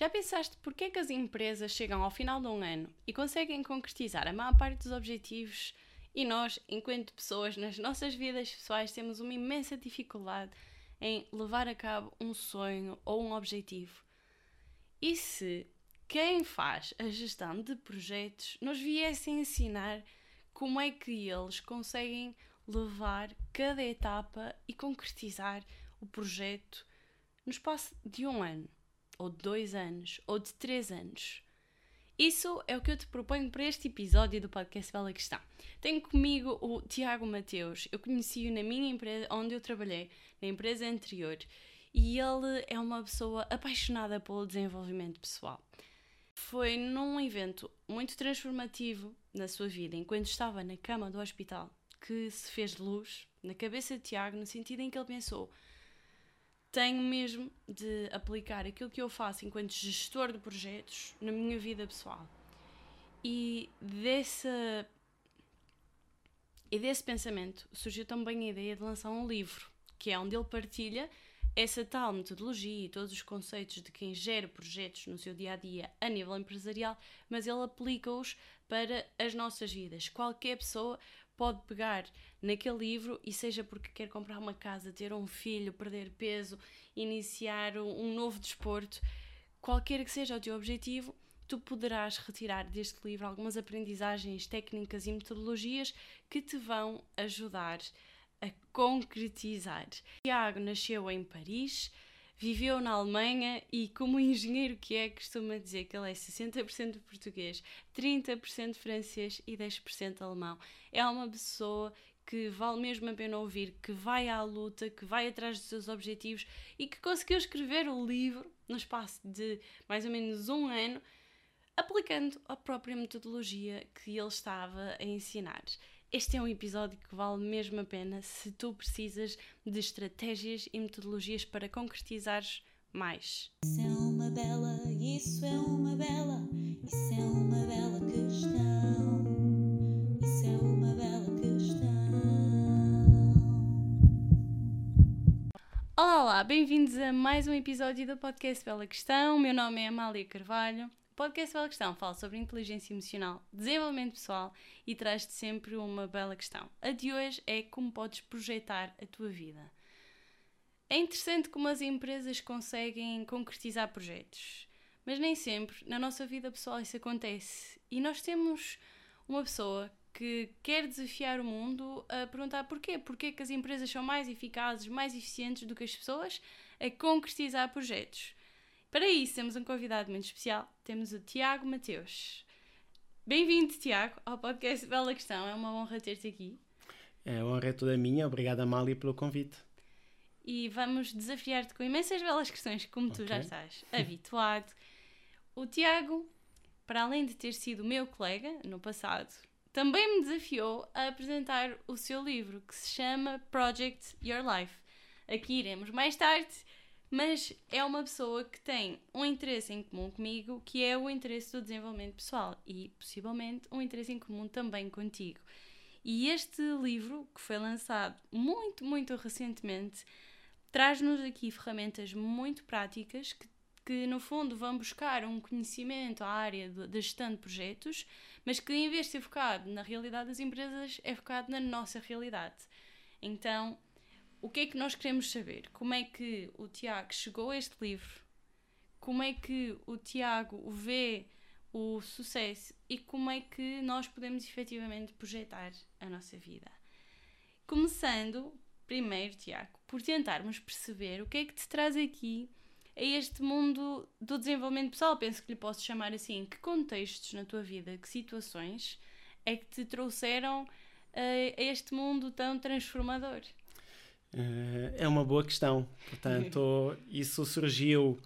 Já pensaste porque é que as empresas chegam ao final de um ano e conseguem concretizar a maior parte dos objetivos e nós, enquanto pessoas, nas nossas vidas pessoais, temos uma imensa dificuldade em levar a cabo um sonho ou um objetivo? E se quem faz a gestão de projetos nos viesse ensinar como é que eles conseguem levar cada etapa e concretizar o projeto no espaço de um ano, ou de dois anos, ou de três anos. Isso é o que eu te proponho para este episódio do podcast Bela Questão. Tenho comigo o Tiago Mateus. Eu conheci-o na minha empresa, onde eu trabalhei, na empresa anterior, e ele é uma pessoa apaixonada pelo desenvolvimento pessoal. Foi num evento muito transformativo na sua vida, enquanto estava na cama do hospital, que se fez luz na cabeça de Tiago, no sentido em que ele pensou: tenho mesmo de aplicar aquilo que eu faço enquanto gestor de projetos na minha vida pessoal. E dessa e desse pensamento surgiu também a ideia de lançar um livro, que é onde ele partilha essa tal metodologia e todos os conceitos de quem gera projetos no seu dia a dia a nível empresarial, mas ele aplica-os para as nossas vidas. Qualquer pessoa pode pegar naquele livro e seja porque quer comprar uma casa, ter um filho, perder peso, iniciar um novo desporto, qualquer que seja o teu objetivo, tu poderás retirar deste livro algumas aprendizagens, técnicas e metodologias que te vão ajudar a concretizar. Tiago nasceu em Paris, viveu na Alemanha e, como engenheiro que é, costuma dizer que ele é 60% português, 30% francês e 10% alemão. É uma pessoa que vale mesmo a pena ouvir, que vai à luta, que vai atrás dos seus objetivos e que conseguiu escrever o livro no espaço de mais ou menos um ano, aplicando a própria metodologia que ele estava a ensinar. Este é um episódio que vale mesmo a pena se tu precisas de estratégias e metodologias para concretizares mais. Isso é uma bela, isso é uma bela, isso é uma bela questão. Isso é uma bela questão. Olá, olá, bem-vindos a mais um episódio do podcast Bela Questão. Meu nome é Amália Carvalho podcast Bela Questão fala sobre inteligência emocional, desenvolvimento pessoal e traz-te sempre uma bela questão. A de hoje é como podes projetar a tua vida. É interessante como as empresas conseguem concretizar projetos, mas nem sempre na nossa vida pessoal isso acontece. E nós temos uma pessoa que quer desafiar o mundo a perguntar porquê. Porquê que as empresas são mais eficazes, mais eficientes do que as pessoas a concretizar projetos. Para isso, temos um convidado muito especial. Temos o Tiago Mateus. Bem-vindo, Tiago, ao podcast Bela Questão. É uma honra ter-te aqui. É, a honra é toda minha. Obrigada, Amália, pelo convite. E vamos desafiar-te com imensas belas questões, como okay. tu já estás habituado. O Tiago, para além de ter sido meu colega no passado, também me desafiou a apresentar o seu livro, que se chama Project Your Life. Aqui iremos mais tarde mas é uma pessoa que tem um interesse em comum comigo, que é o interesse do desenvolvimento pessoal e possivelmente um interesse em comum também contigo. E este livro, que foi lançado muito, muito recentemente, traz-nos aqui ferramentas muito práticas que, que, no fundo, vão buscar um conhecimento à área da gestão de projetos, mas que, em vez de ser focado na realidade das empresas, é focado na nossa realidade. Então, o que é que nós queremos saber? Como é que o Tiago chegou a este livro? Como é que o Tiago vê o sucesso e como é que nós podemos efetivamente projetar a nossa vida? Começando, primeiro, Tiago, por tentarmos perceber o que é que te traz aqui a este mundo do desenvolvimento pessoal. Penso que lhe posso chamar assim. Que contextos na tua vida, que situações é que te trouxeram a este mundo tão transformador? Uh, é uma boa questão. Portanto, isso surgiu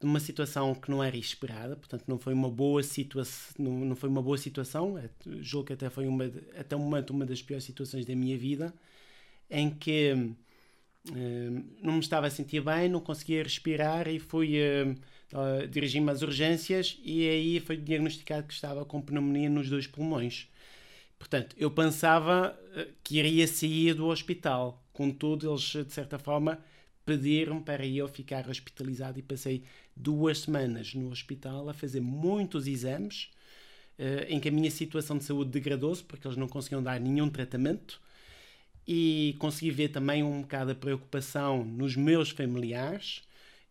de uma situação que não era esperada, portanto não foi uma boa situação, não, não foi uma boa situação, é, julgo que até foi uma até o momento uma das piores situações da minha vida, em que uh, não me estava a sentir bem, não conseguia respirar e fui uh, uh, dirigir-me às urgências e aí foi diagnosticado que estava com pneumonia nos dois pulmões. Portanto, eu pensava que iria sair do hospital Contudo, eles, de certa forma, pediram para eu ficar hospitalizado e passei duas semanas no hospital a fazer muitos exames uh, em que a minha situação de saúde degradou-se porque eles não conseguiam dar nenhum tratamento e consegui ver também um bocado a preocupação nos meus familiares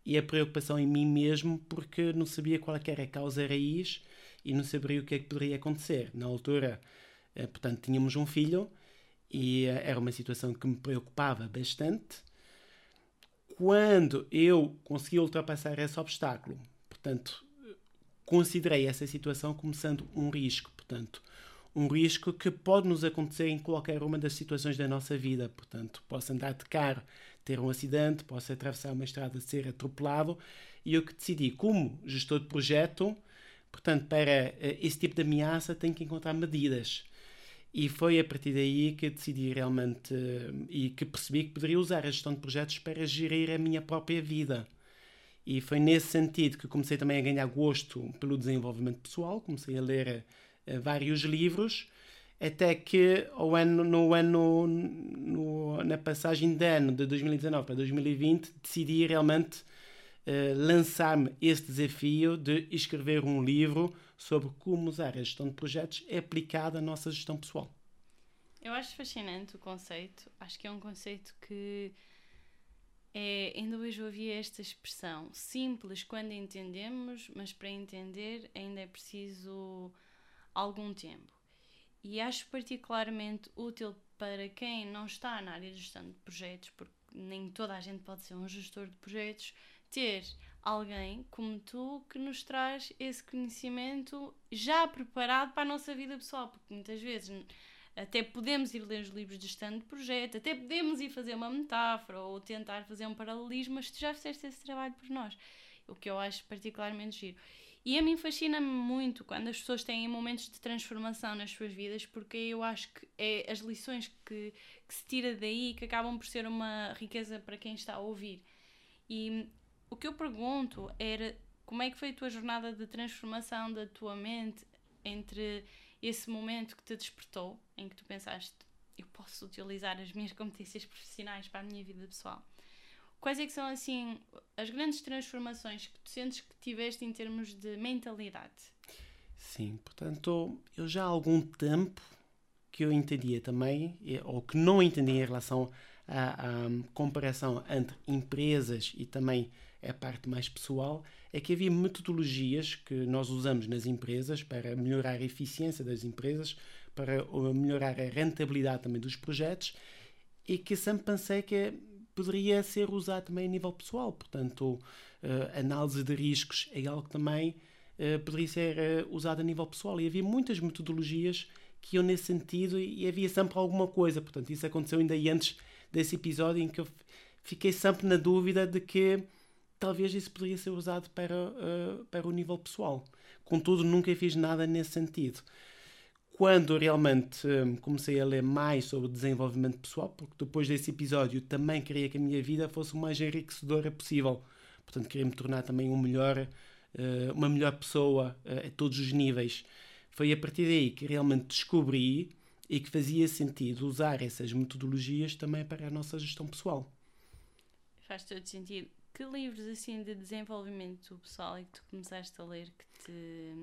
e a preocupação em mim mesmo porque não sabia qual é era a causa raiz e não sabia o que é que poderia acontecer. Na altura, uh, portanto, tínhamos um filho e era uma situação que me preocupava bastante. Quando eu consegui ultrapassar esse obstáculo, portanto, considerei essa situação como sendo um risco, portanto, um risco que pode nos acontecer em qualquer uma das situações da nossa vida, portanto, posso andar de carro, ter um acidente, posso atravessar uma estrada, ser atropelado, e eu que decidi, como gestor de projeto, portanto, para eh, esse tipo de ameaça, tenho que encontrar medidas e foi a partir daí que decidi realmente e que percebi que poderia usar a gestão de projetos para gerir a minha própria vida. E foi nesse sentido que comecei também a ganhar gosto pelo desenvolvimento pessoal, comecei a ler uh, vários livros, até que ao ano, no ano, no, na passagem de ano de 2019 para 2020, decidi realmente uh, lançar-me esse desafio de escrever um livro sobre como usar a gestão de projetos aplicada à nossa gestão pessoal. Eu acho fascinante o conceito. Acho que é um conceito que é, ainda hoje ouvia esta expressão simples quando entendemos, mas para entender ainda é preciso algum tempo. E acho particularmente útil para quem não está na área de gestão de projetos, porque nem toda a gente pode ser um gestor de projetos, ter alguém como tu que nos traz esse conhecimento já preparado para a nossa vida pessoal, porque muitas vezes até podemos ir ler os livros de gestão de projeto, até podemos ir fazer uma metáfora ou tentar fazer um paralelismo, mas tu já fizeste esse trabalho por nós, o que eu acho particularmente giro. E a mim fascina-me muito quando as pessoas têm momentos de transformação nas suas vidas, porque eu acho que é as lições que, que se tira daí que acabam por ser uma riqueza para quem está a ouvir. E o que eu pergunto era como é que foi a tua jornada de transformação da tua mente entre esse momento que te despertou, em que tu pensaste, eu posso utilizar as minhas competências profissionais para a minha vida pessoal. Quais é que são, assim, as grandes transformações que tu sentes que tiveste em termos de mentalidade? Sim, portanto, eu já há algum tempo que eu entendia também, ou que não entendia em relação à, à comparação entre empresas e também a parte mais pessoal, é que havia metodologias que nós usamos nas empresas para melhorar a eficiência das empresas, para melhorar a rentabilidade também dos projetos e que sempre pensei que poderia ser usado também a nível pessoal. Portanto, uh, análise de riscos é algo que também uh, poderia ser uh, usado a nível pessoal. E havia muitas metodologias que iam nesse sentido e havia sempre alguma coisa. Portanto, isso aconteceu ainda antes desse episódio em que eu fiquei sempre na dúvida de que talvez isso poderia ser usado para, uh, para o nível pessoal. Contudo, nunca fiz nada nesse sentido. Quando realmente um, comecei a ler mais sobre desenvolvimento pessoal, porque depois desse episódio também queria que a minha vida fosse o mais enriquecedora possível. Portanto, queria me tornar também um melhor, uh, uma melhor pessoa uh, a todos os níveis. Foi a partir daí que realmente descobri e que fazia sentido usar essas metodologias também para a nossa gestão pessoal. Faz todo sentido que livros assim de desenvolvimento pessoal é que tu começaste a ler que te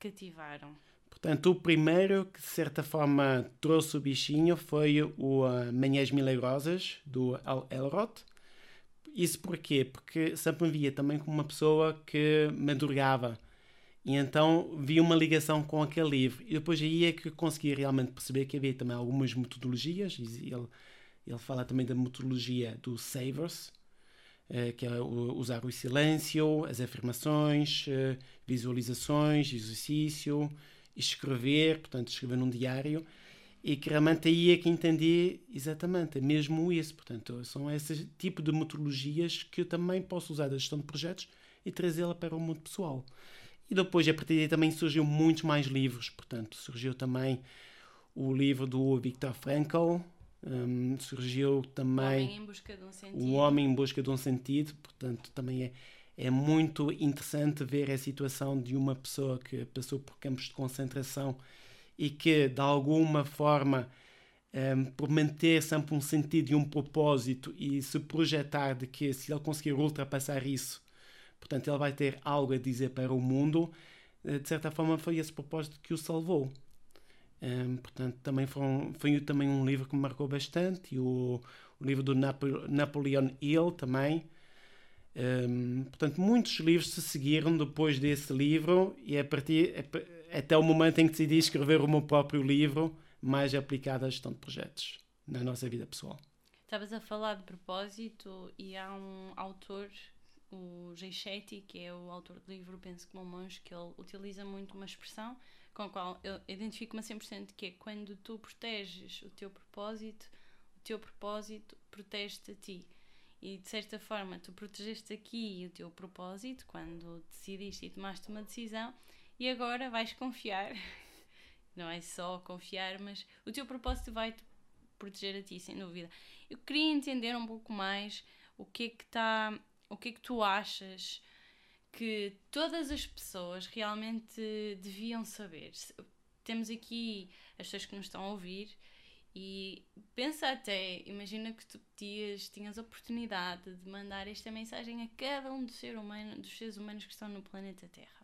cativaram? Portanto, o primeiro que de certa forma trouxe o bichinho foi o uh, Manhãs Milagrosas, do Al Elrod. Isso porquê? Porque sempre me via também como uma pessoa que madrugava. E então vi uma ligação com aquele livro. E depois aí é que consegui realmente perceber que havia também algumas metodologias. Ele, ele fala também da metodologia do Savers, eh, que é usar o silêncio, as afirmações, eh, visualizações, exercício, escrever, portanto, escrever num diário, e que realmente aí é que entendi exatamente, mesmo isso. Portanto, são esse tipo de metodologias que eu também posso usar da gestão de projetos e trazê-la para o mundo pessoal. E depois, a partir daí, também surgiu muitos mais livros. Portanto, surgiu também o livro do Viktor Frankl, um, surgiu também o Homem em Busca de um Sentido. O Homem em Busca de um Sentido, portanto, também é, é muito interessante ver a situação de uma pessoa que passou por campos de concentração e que, de alguma forma, um, por manter sempre um sentido e um propósito e se projetar de que se ele conseguir ultrapassar isso, portanto ele vai ter algo a dizer para o mundo, eh, de certa forma foi esse propósito que o salvou. Um, portanto, também foi, também um livro que me marcou bastante, e o, o livro do Napo, Napoleon Hill também. Um, portanto, muitos livros se seguiram depois desse livro e a partir até o momento em que decidi escrever o meu próprio livro, mais aplicado à gestão de projetos na nossa vida pessoal. Estavas a falar de propósito e há um autor, o Jay Shetty, que é o autor do livro Penso como um monge, que ele utiliza muito uma expressão com a qual eu identifico-me a 100% que é quando tu proteges o teu propósito, o teu propósito protege-te a ti. E de certa forma, tu protegeste aqui o teu propósito quando decidiste e tomaste uma decisão, e agora vais confiar não é só confiar, mas o teu propósito vai te proteger a ti, sem dúvida. Eu queria entender um pouco mais o que é que está, o que é que tu achas que todas as pessoas realmente deviam saber. Temos aqui as pessoas que nos estão a ouvir e pensa até, imagina que tu pedias, tinhas a oportunidade de mandar esta mensagem a cada um dos, ser humano, dos seres humanos que estão no planeta Terra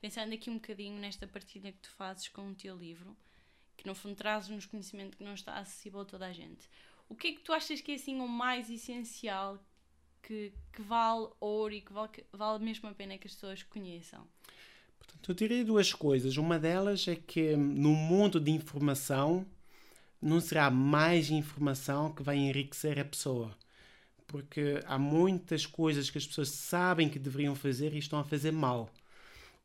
pensando aqui um bocadinho nesta partilha que tu fazes com o teu livro, que no fundo trazes-nos conhecimento que não está acessível a toda a gente. O que é que tu achas que é assim o mais essencial que, que vale ouro e que vale, vale mesmo a pena que as pessoas conheçam? Portanto, eu direi duas coisas. Uma delas é que no mundo de informação não será mais informação que vai enriquecer a pessoa. Porque há muitas coisas que as pessoas sabem que deveriam fazer e estão a fazer mal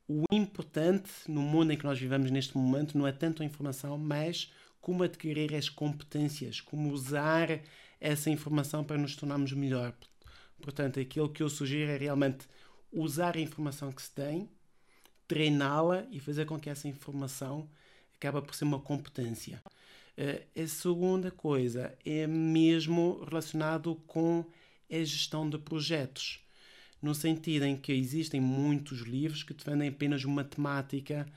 o importante no mundo em que nós vivemos neste momento não é tanto a informação, mas como adquirir as competências, como usar essa informação para nos tornarmos melhor. Portanto, aquilo que eu sugiro é realmente usar a informação que se tem, treiná-la e fazer com que essa informação acabe por ser uma competência. Uh, a segunda coisa é mesmo relacionado com a gestão de projetos no sentido em que existem muitos livros que defendem apenas uma temática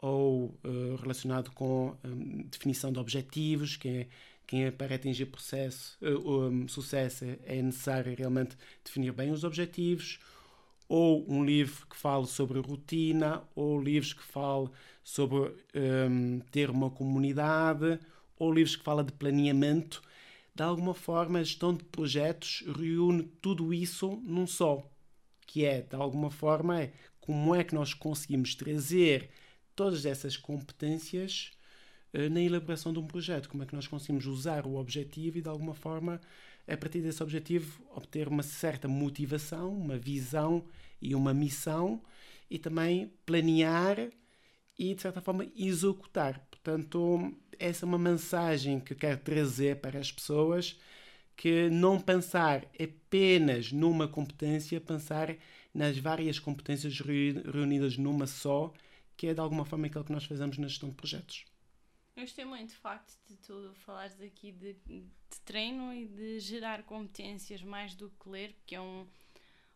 ou uh, relacionado com um, definição de objetivos, que é, quem é para atingir processo, uh, um, sucesso é necessário realmente definir bem os objetivos, ou um livro que fale sobre rotina, ou livros que fale sobre um, ter uma comunidade, ou livros que falam de planeamento. De alguma forma, a gestão de projetos reúne tudo isso num só que é, de alguma forma, é como é que nós conseguimos trazer todas essas competências na elaboração de um projeto, como é que nós conseguimos usar o objetivo e, de alguma forma, a partir desse objetivo, obter uma certa motivação, uma visão e uma missão e também planear e, de certa forma, executar. Portanto, essa é uma mensagem que quero trazer para as pessoas que não pensar apenas numa competência, pensar nas várias competências reunidas numa só, que é de alguma forma aquilo que nós fazemos na gestão de projetos. Eu gostei muito, de facto, de tu falares aqui de, de, treino e de gerar competências mais do que ler, porque é um.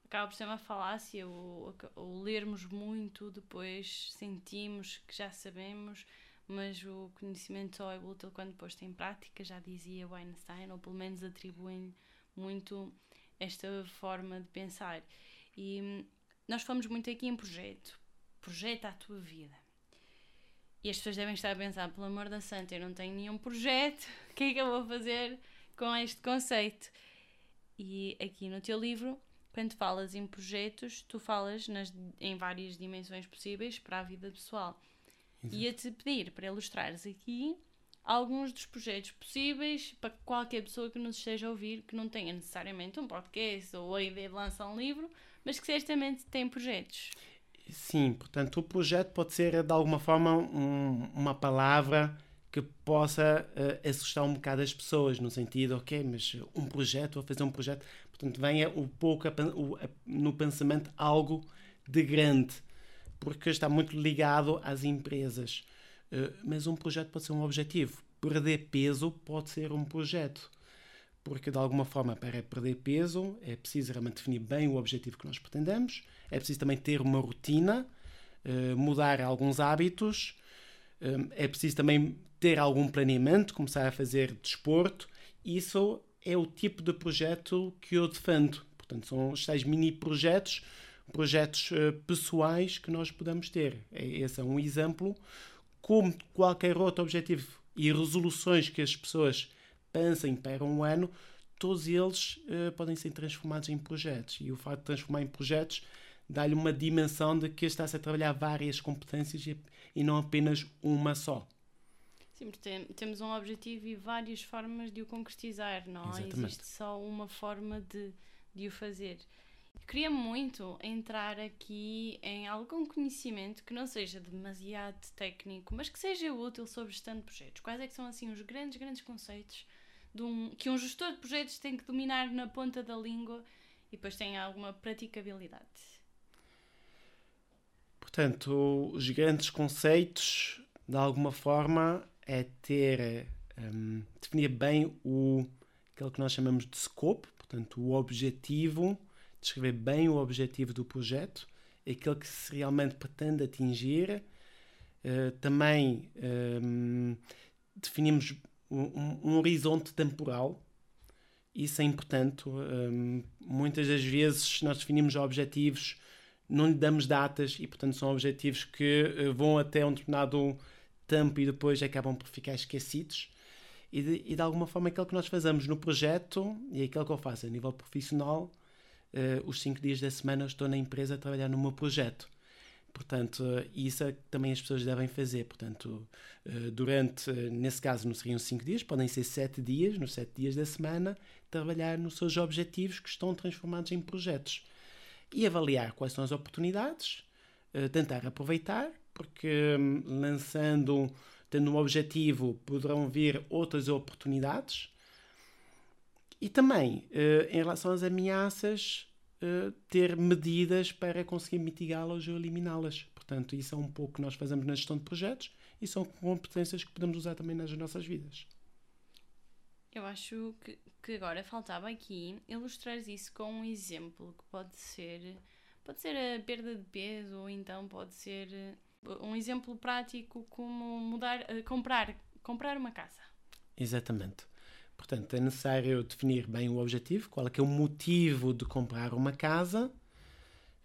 acaba por ser uma falácia, o, o lermos muito, depois sentimos que já sabemos mas o conhecimento só é útil quando posto em prática, já dizia o Einstein, ou pelo menos atribuem muito esta forma de pensar. E hum, nós falamos muito aqui em projeto. Projeta a tua vida. E as pessoas devem estar a pensar, pelo amor da santa, eu não tenho nenhum projeto, o que é que eu vou fazer com este conceito? E aqui no teu livro, quando falas em projetos, tu falas nas, em várias dimensões possíveis para a vida pessoal. Ia-te pedir para ilustrares aqui alguns dos projetos possíveis para qualquer pessoa que nos esteja a ouvir que não tenha necessariamente um podcast ou a ideia de lançar um livro, mas que certamente tem projetos. Sim, portanto, o projeto pode ser de alguma forma um, uma palavra que possa uh, assustar um bocado as pessoas, no sentido, ok, mas um projeto, vou fazer um projeto, portanto, venha um pouco a, o, a, no pensamento algo de grande porque está muito ligado às empresas. Uh, mas um projeto pode ser um objetivo. Perder peso pode ser um projeto. Porque, de alguma forma, para perder peso, é preciso realmente definir bem o objetivo que nós pretendemos, é preciso também ter uma rotina, uh, mudar alguns hábitos, uh, é preciso também ter algum planeamento, começar a fazer desporto. Isso é o tipo de projeto que eu defendo. Portanto, são os tais mini projetos, projetos uh, pessoais que nós podemos ter. É, esse é um exemplo. Como qualquer outro objetivo e resoluções que as pessoas pensem para um ano, todos eles uh, podem ser transformados em projetos. E o facto de transformar em projetos dá-lhe uma dimensão de que está-se a trabalhar várias competências e, e não apenas uma só. Sim, porque temos um objetivo e várias formas de o concretizar, não Exatamente. existe só uma forma de, de o fazer. Queria muito entrar aqui em algum conhecimento que não seja demasiado técnico, mas que seja útil sobre gestão de projetos. Quais é que são assim os grandes, grandes conceitos um, que um gestor de projetos tem que dominar na ponta da língua e depois tem alguma praticabilidade? Portanto, os grandes conceitos, de alguma forma, é ter, um, definir bem o, aquilo que nós chamamos de scope, portanto, o objetivo, descrever bem o objetivo do projeto, aquilo que se realmente pretende atingir. Uh, também um, definimos um, um, horizonte temporal. Isso é importante. Um, muitas das vezes nós definimos objetivos, não lhe damos datas e, portanto, são objetivos que uh, vão até um determinado tempo e depois acabam por ficar esquecidos. E de, e de alguma forma, aquilo que nós fazemos no projeto e aquilo que eu faço a nível profissional, uh, os cinco dias da semana estou na empresa a trabalhar no meu projeto. Portanto, isso é também as pessoas devem fazer. Portanto, eh, durante, nesse caso, não seriam cinco dias, podem ser sete dias, nos sete dias da semana, trabalhar nos seus objetivos que estão transformados em projetos. E avaliar quais são as oportunidades, eh, tentar aproveitar, porque hum, lançando, tendo um objetivo, poderão vir outras oportunidades. E também, eh, em relação às ameaças, eh, ter medidas para conseguir mitigá-las ou eliminá-las. Portanto, isso é um pouco que nós fazemos na gestão de projetos e são competências que podemos usar também nas nossas vidas. Eu acho que, que agora faltava aqui ilustrar isso com um exemplo que pode ser pode ser a perda de peso ou então pode ser eh, um exemplo prático como mudar eh, comprar comprar uma casa. Exatamente. Portanto, é necessário definir bem o objetivo, qual é que é o motivo de comprar uma casa,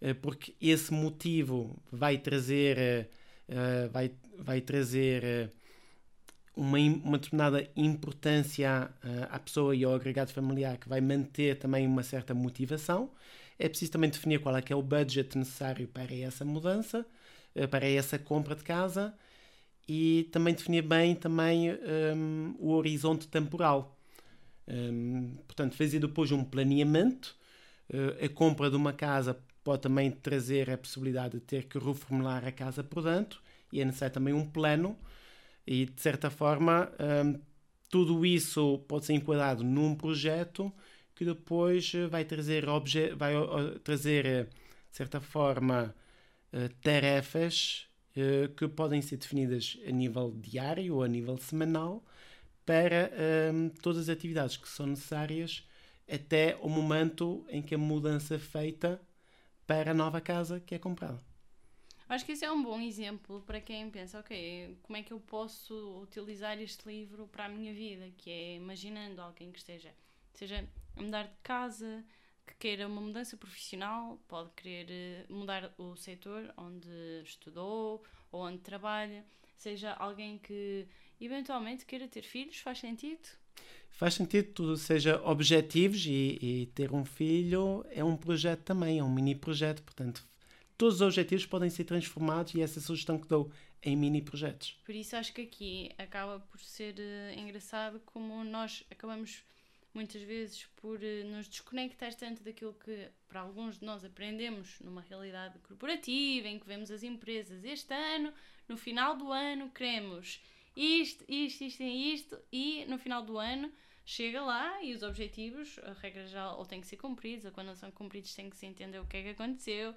eh, porque esse motivo vai trazer, eh, eh, vai, vai trazer uma, uma determinada importância à pessoa e ao agregado familiar que vai manter também uma certa motivação. É preciso também definir qual é que é o budget necessário para essa mudança, para essa compra de casa e também definir bem também um, o horizonte temporal. Um, portanto, fazer depois um planeamento. Uh, a compra de uma casa pode também trazer a possibilidade de ter que reformular a casa por dentro e é necessário também um plano e, de certa forma, um, tudo isso pode ser enquadrado num projeto que depois vai trazer, vai trazer de certa forma, tarefas que podem ser definidas a nível diário ou a nível semanal para um, todas as atividades que são necessárias até o momento em que a mudança é feita para a nova casa que é comprada. Acho que esse é um bom exemplo para quem pensa, ok, como é que eu posso utilizar este livro para a minha vida? Que é imaginando alguém que esteja, seja a mudar de casa, que queira uma mudança profissional, pode querer eh, mudar o setor onde estudou ou onde trabalha, seja alguém que eventualmente queira ter filhos, faz sentido? Faz sentido tudo, seja objetivos e, e, ter um filho é um projeto também, é um mini projeto, portanto, todos os objetivos podem ser transformados e essa a sugestão que dou em mini projetos. Por isso acho que aqui acaba por ser uh, engraçado como nós acabamos muitas vezes por uh, nos desconectar tanto daquilo que para alguns de nós aprendemos numa realidade corporativa em que vemos as empresas este ano, no final do ano queremos isto, isto, isto e isto, e no final do ano chega lá e os objetivos, a regra já ou têm que ser cumpridos, ou quando não são cumpridos tem que se entender o que é que aconteceu,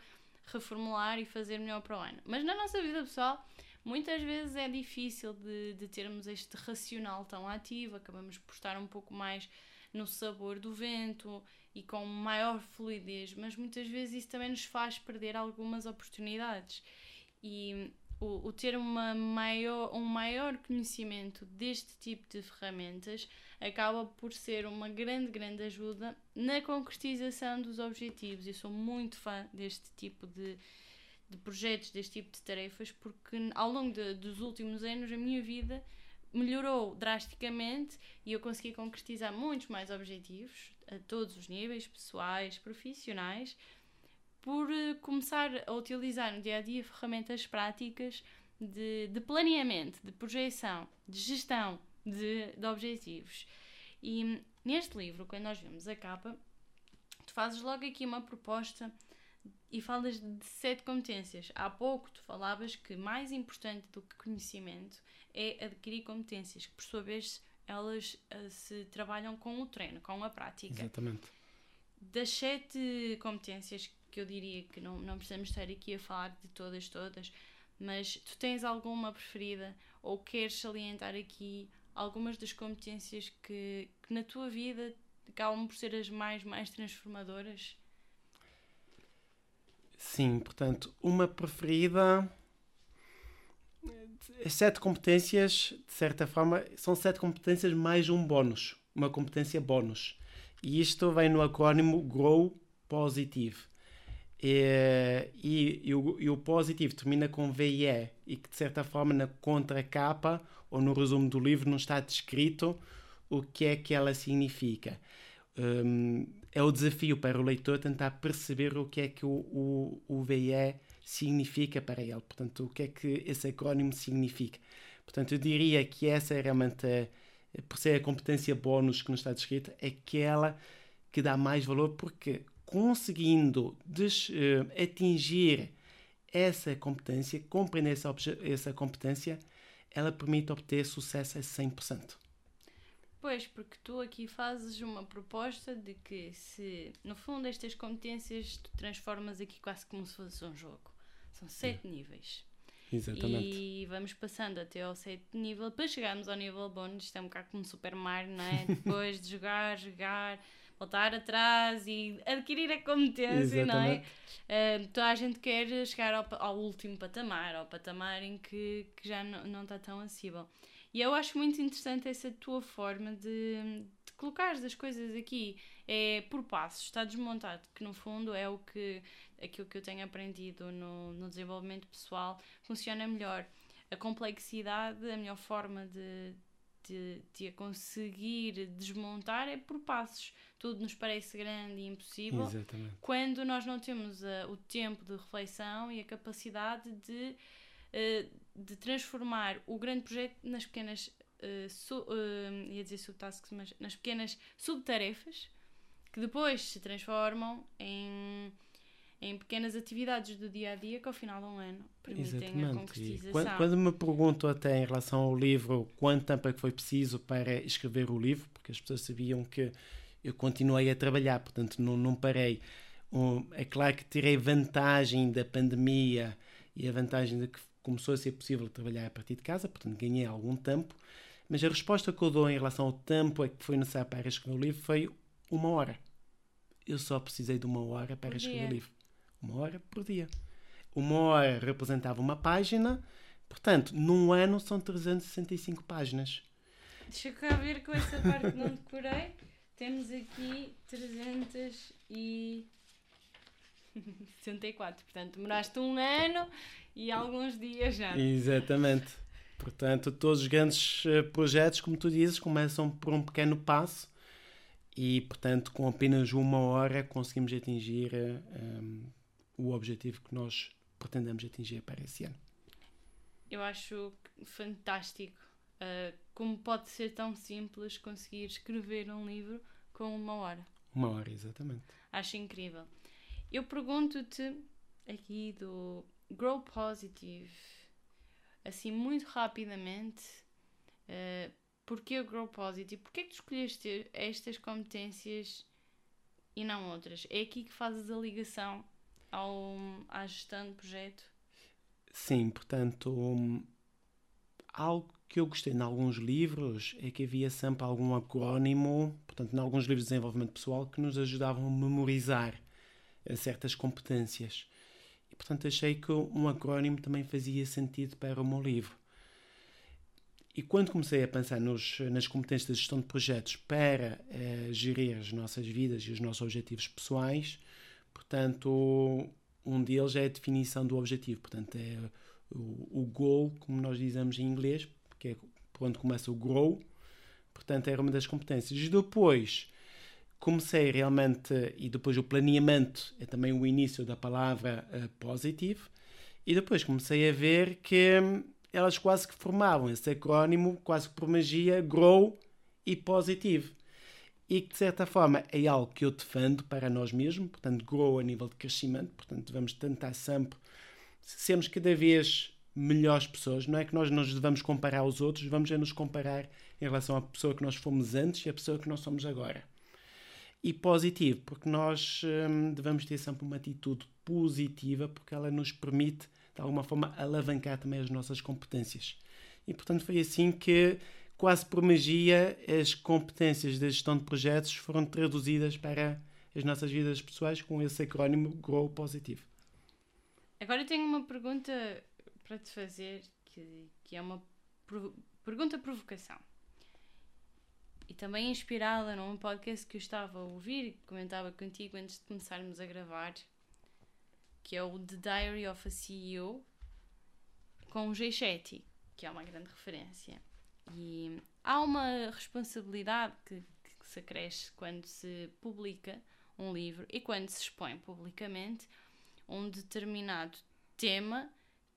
reformular e fazer melhor para o ano. Mas na nossa vida pessoal, muitas vezes é difícil de, de termos este racional tão ativo, acabamos por estar um pouco mais no sabor do vento e com maior fluidez, mas muitas vezes isso também nos faz perder algumas oportunidades. E o, o ter uma maior, um maior conhecimento deste tipo de ferramentas acaba por ser uma grande, grande ajuda na concretização dos objetivos. Eu sou muito fã deste tipo de, de projetos, deste tipo de tarefas, porque ao longo de, dos últimos anos a minha vida melhorou drasticamente e eu consegui concretizar muitos mais objetivos a todos os níveis, pessoais, profissionais, por eh, começar a utilizar no dia a dia ferramentas práticas de, de planeamento, de projeção, de gestão de, de objetivos. E neste livro, quando nós vemos a capa, tu fazes logo aqui uma proposta e falas de sete competências. Há pouco tu falavas que mais importante do que conhecimento é adquirir competências, que por sua vez elas uh, se trabalham com o treino, com a prática. Exatamente. Das sete competências que eu diria que não, não precisamos estar aqui a falar de todas, todas, mas tu tens alguma preferida ou queres salientar aqui algumas das competências que, que na tua vida acabam por ser as mais, mais transformadoras? Sim, portanto, uma preferida. As sete competências, de certa forma, são sete competências mais um bónus, uma competência bónus. E isto vem no acrónimo GROW Positive. E, e, e, o, e o positivo termina com VIE e que de certa forma na contracapa ou no resumo do livro não está descrito o que é que ela significa. Um, é o desafio para o leitor tentar perceber o que é que o, o, o VIE significa para ele, portanto, o que é que esse acrónimo significa. Portanto, eu diria que essa é realmente, por ser a competência bónus que nos está descrita, é aquela que dá mais valor porque conseguindo des, uh, atingir essa competência, compreender essa, essa competência, ela permite obter sucesso a 100%. Pois, porque tu aqui fazes uma proposta de que se, no fundo, estas competências tu transformas aqui quase como se fosse um jogo. São sete níveis. Exatamente. E vamos passando até ao sétimo nível para chegarmos ao nível bónus. Isto é um bocado como Super Mario, não é? Depois de jogar, jogar, voltar atrás e adquirir a competência, Exatamente. não é? Uh, toda a gente quer chegar ao, ao, último patamar, ao patamar em que, que já não, não está tão acessível. E eu acho muito interessante essa tua forma de, de colocar as coisas aqui. É por passos, está desmontado, que no fundo é o que aquilo que eu tenho aprendido no, no desenvolvimento pessoal funciona melhor. A complexidade, a melhor forma de, de, de a conseguir desmontar é por passos. Tudo nos parece grande e impossível Exatamente. quando nós não temos uh, o tempo de reflexão e a capacidade de, uh, de transformar o grande projeto nas pequenas, uh, su, ia dizer subtasks, mas nas pequenas subtarefas que depois se transformam em em pequenas atividades do dia a dia que ao final de um ano permitem Exatamente. a concretização. Quando, quando, me pergunto até em relação ao livro quanto tempo é que foi preciso para escrever o livro, porque as pessoas sabiam que eu continuei a trabalhar, portanto não, não parei. Um, é claro que tirei vantagem da pandemia e a vantagem de que começou a ser possível trabalhar a partir de casa, portanto ganhei algum tempo, mas a resposta que eu dou em relação ao tempo é que foi necessário para escrever o livro foi uma hora. Eu só precisei de uma hora para escrever o livro. Uma hora por dia. Uma hora representava uma página, portanto, num ano são 365 páginas. Deixa eu cá ver com essa parte que não decorei. Temos aqui 364. Portanto, demoraste um ano e alguns dias já. Exatamente. Portanto, todos os grandes eh, projetos, como tu dizes, começam por um pequeno passo e, portanto, com apenas uma hora conseguimos atingir um, eh, o objetivo que nós pretendemos atingir para esse ano. Eu acho fantástico uh, como pode ser tão simples conseguir escrever um livro com uma hora. Uma hora, exatamente. Acho incrível. Eu pergunto-te aqui do Grow Positive, assim muito rapidamente, uh, porquê o Grow Positive? Porquê é que tu escolheste estas competências e não outras? É aqui que fazes a ligação ao, à gestão de projeto? Sim, portanto, algo que eu gostei em alguns livros é que havia sempre algum acrónimo, portanto, em alguns livros de desenvolvimento pessoal, que nos ajudavam a memorizar eh, certas competências. E, portanto achei que um acrónimo também fazia sentido para o meu livro. E quando comecei a pensar nos, nas competências de gestão de projetos para eh, gerir as nossas vidas e os nossos objetivos pessoais, portanto, um deles é a definição do objetivo. Portanto, é o, o goal, como nós dizemos em inglês, que é onde começa o grow. Portanto, era uma das competências. E depois comecei realmente, e depois o planeamento é também o início da palavra uh, positive. E depois comecei a ver que elas quase que formavam esse acrónimo, quase que por magia, Grow e Positive. E que, de certa forma, é algo que eu defendo para nós mesmos, portanto, Grow a nível de crescimento, portanto, vamos tentar sempre sermos cada vez melhores pessoas. Não é que nós nos devamos comparar aos outros, vamos é nos comparar em relação à pessoa que nós fomos antes e à pessoa que nós somos agora. E positivo, porque nós hum, devemos ter sempre uma atitude positiva, porque ela nos permite de alguma forma alavancar também as nossas competências. E portanto foi assim que, quase por magia, as competências da gestão de projetos foram traduzidas para as nossas vidas pessoais com esse acrónimo Grow Positivo. Agora eu tenho uma pergunta para te fazer que, que é uma pergunta provocação. E também inspirada num podcast que eu estava a ouvir, comentava contigo antes de começarmos a gravar, que é o The Diary of a CEO, com o Jay Shetty, que é uma grande referência. E há uma responsabilidade que, que se acresce quando se publica um livro e quando se expõe publicamente um determinado tema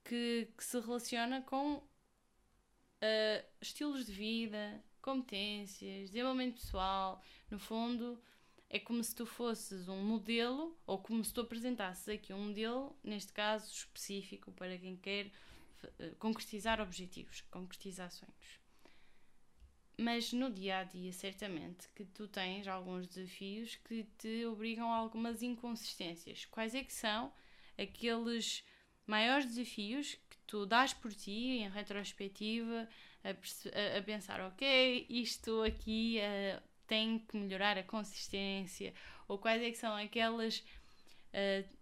que, que se relaciona com uh, estilos de vida, competências, desenvolvimento pessoal, no fundo, é como se tu fosses um modelo, ou como se tu apresentasses aqui um modelo, neste caso específico, para quem quer eh, concretizar objetivos, concretizar sonhos. Mas no dia a dia, certamente, que tu tens alguns desafios que te obrigam a algumas inconsistências. Quais é que são aqueles maiores desafios que tu dás por ti, em retrospectiva, a, a, pensar, ok, isto aqui uh, tem que melhorar a consistência, ou quais é que são aquelas. Uh,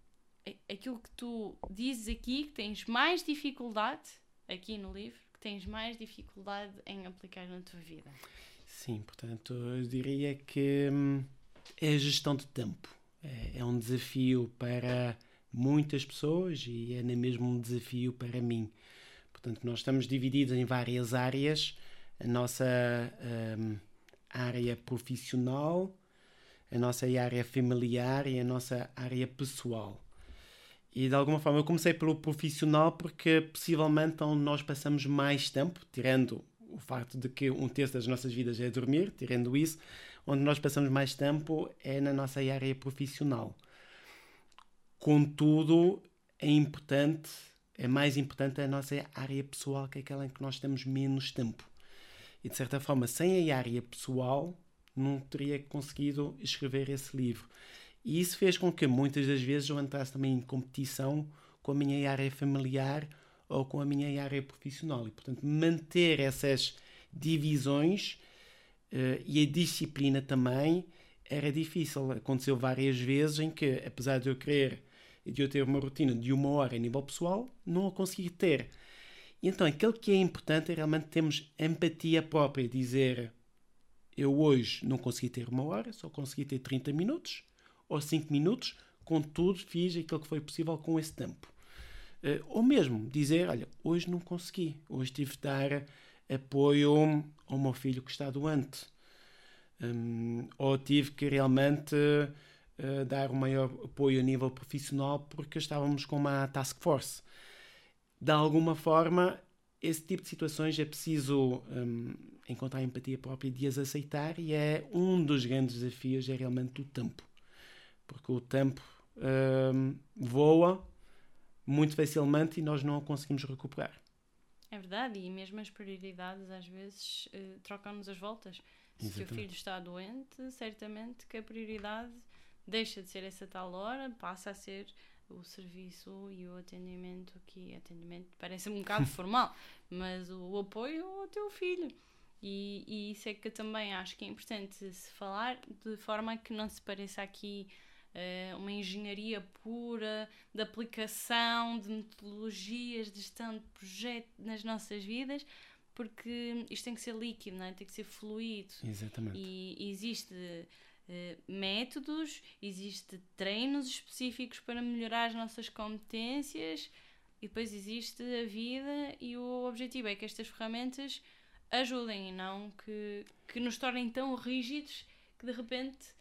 aquilo que tu dizes aqui que tens mais dificuldade, aqui no livro, tens mais dificuldade em aplicar na tua vida. Sim, portanto, eu diria que hum, é a gestão de tempo. É, é um desafio para muitas pessoas e é mesmo um desafio para mim. Portanto, nós estamos divididos em várias áreas. A nossa. Um, área profissional, a nossa área familiar e a nossa área pessoal. E de alguma forma eu comecei pelo profissional porque possivelmente onde nós passamos mais tempo, tirando o facto de que um terço das nossas vidas é dormir, tirando isso, onde nós passamos mais tempo é na nossa área profissional. Contudo, é importante, é mais importante a nossa área pessoal, que é aquela em que nós temos menos tempo. E de certa forma, sem a área pessoal, não teria conseguido escrever esse livro. E isso fez com que muitas das vezes eu entrasse também em competição com a minha área familiar ou com a minha área profissional. E, portanto, manter essas divisões uh, e a disciplina também era difícil. Aconteceu várias vezes em que, apesar de eu querer de eu ter uma rotina de uma hora a nível pessoal, não a consegui ter. E então aquilo que é importante é realmente termos empatia própria, dizer eu hoje não consegui ter uma hora, só consegui ter 30 minutos ou 5 minutos, contudo fiz aquilo que foi possível com esse tempo. Uh, ou mesmo dizer, olha, hoje não consegui, hoje tive de dar apoio ao meu filho que está doente. Um, ou tive que realmente uh, dar o maior apoio a nível profissional porque estávamos com uma task force de alguma forma, esse tipo de situações é preciso um, encontrar empatia própria de as aceitar e é um dos grandes desafios é realmente o tempo. Porque o tempo um, voa muito facilmente e nós não o conseguimos recuperar. É verdade, e mesmo as prioridades às vezes uh, trocam-nos as voltas. Se o filho está doente, certamente que a prioridade deixa de ser essa tal hora, passa a ser o serviço e o atendimento aqui, atendimento parece um bocado formal, mas o, o, apoio ao teu filho. E, e isso é que eu também acho que é importante se falar de forma que não se pareça aqui uh, uma engenharia pura de aplicação de metodologias de gestão de projeto nas nossas vidas, porque isto tem que ser líquido, não é? tem que ser fluido. Exatamente. E, e existe uh, métodos, existe treinos específicos para melhorar as nossas competências e depois existe a vida e o objetivo é que estas ferramentas ajudem e não que, que nos tornem tão rígidos que de repente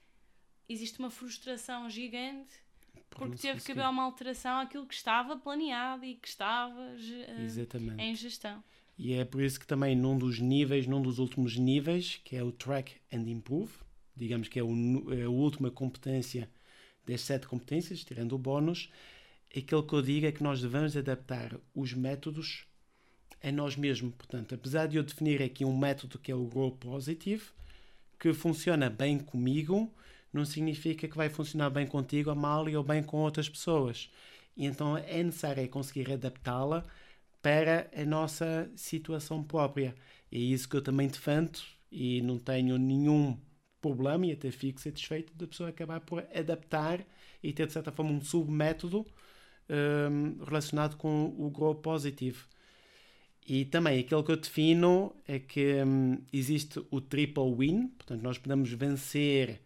existe uma frustração gigante porque teve que haver uma alteração àquilo que estava planeado e que estava uh, em gestão. E é por isso que também num dos níveis, num dos últimos níveis, que é o Track and Improve, digamos que é, o, é a última competência das sete competências, tirando o bónus, aquilo que eu digo é que nós devemos adaptar os métodos a nós mesmos. Portanto, apesar de eu definir aqui um método que é o Grow Positive, que funciona bem comigo, não significa que vai funcionar bem contigo, a mal ou bem com outras pessoas. E então é necessário conseguir adaptá-la para a nossa situação própria. É isso que eu também defendo e não tenho nenhum problema e até fico satisfeito da pessoa acabar por adaptar e ter de certa forma um submétodo um, relacionado com o Grow Positive. E também aquilo que eu defino é que um, existe o triple win, portanto, nós podemos vencer,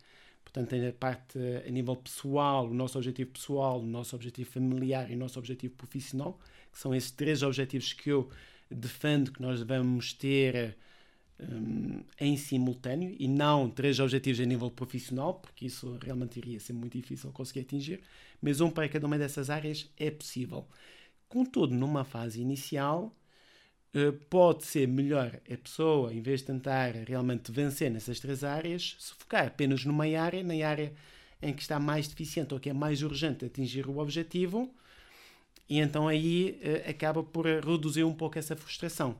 portanto, a parte a nível pessoal, o nosso objetivo pessoal, o nosso objetivo familiar e o nosso objetivo profissional, que são esses três objetivos que eu defendo que nós devemos ter um, em simultâneo e não três objetivos a nível profissional, porque isso realmente iria ser muito difícil conseguir atingir, mas um para cada uma dessas áreas é possível. Contudo, numa fase inicial, pode ser melhor a pessoa, em vez de tentar realmente vencer nessas três áreas, se focar apenas numa área, na área em que está mais deficiente ou que é mais urgente atingir o objetivo, e então aí uh, acaba por reduzir um pouco essa frustração.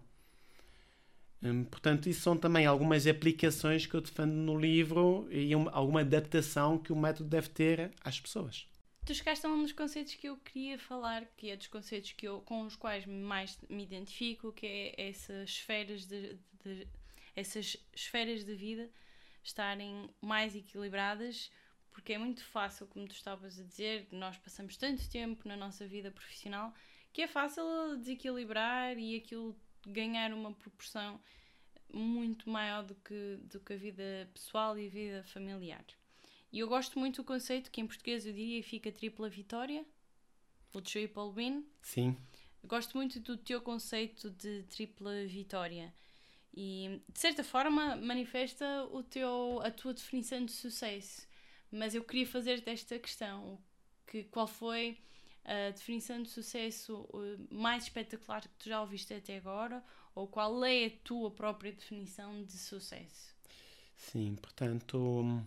Hum, portanto, isso são também algumas aplicações que eu defendo no livro e uma, alguma adaptação que o método deve ter às pessoas. Tu chegaste a um dos conceitos que eu queria falar, que é dos conceitos que eu, com os quais mais me identifico, que é essas esferas de, de essas esferas de vida estarem mais equilibradas, porque é muito fácil, como tu estavas a dizer, nós passamos tanto tempo na nossa vida profissional que é fácil desequilibrar e aquilo ganhar uma proporção muito maior do que, do que a vida pessoal e a vida familiar. E eu gosto muito do conceito que em português eu diria fica tripla vitória, o triple win. Sim. Gosto muito do teu conceito de tripla vitória e de certa forma manifesta o teu, a tua definição de sucesso. Mas eu queria fazer-te esta questão: que, qual foi a definição de sucesso mais espetacular que tu já ouviste até agora? Ou qual é a tua própria definição de sucesso? Sim, portanto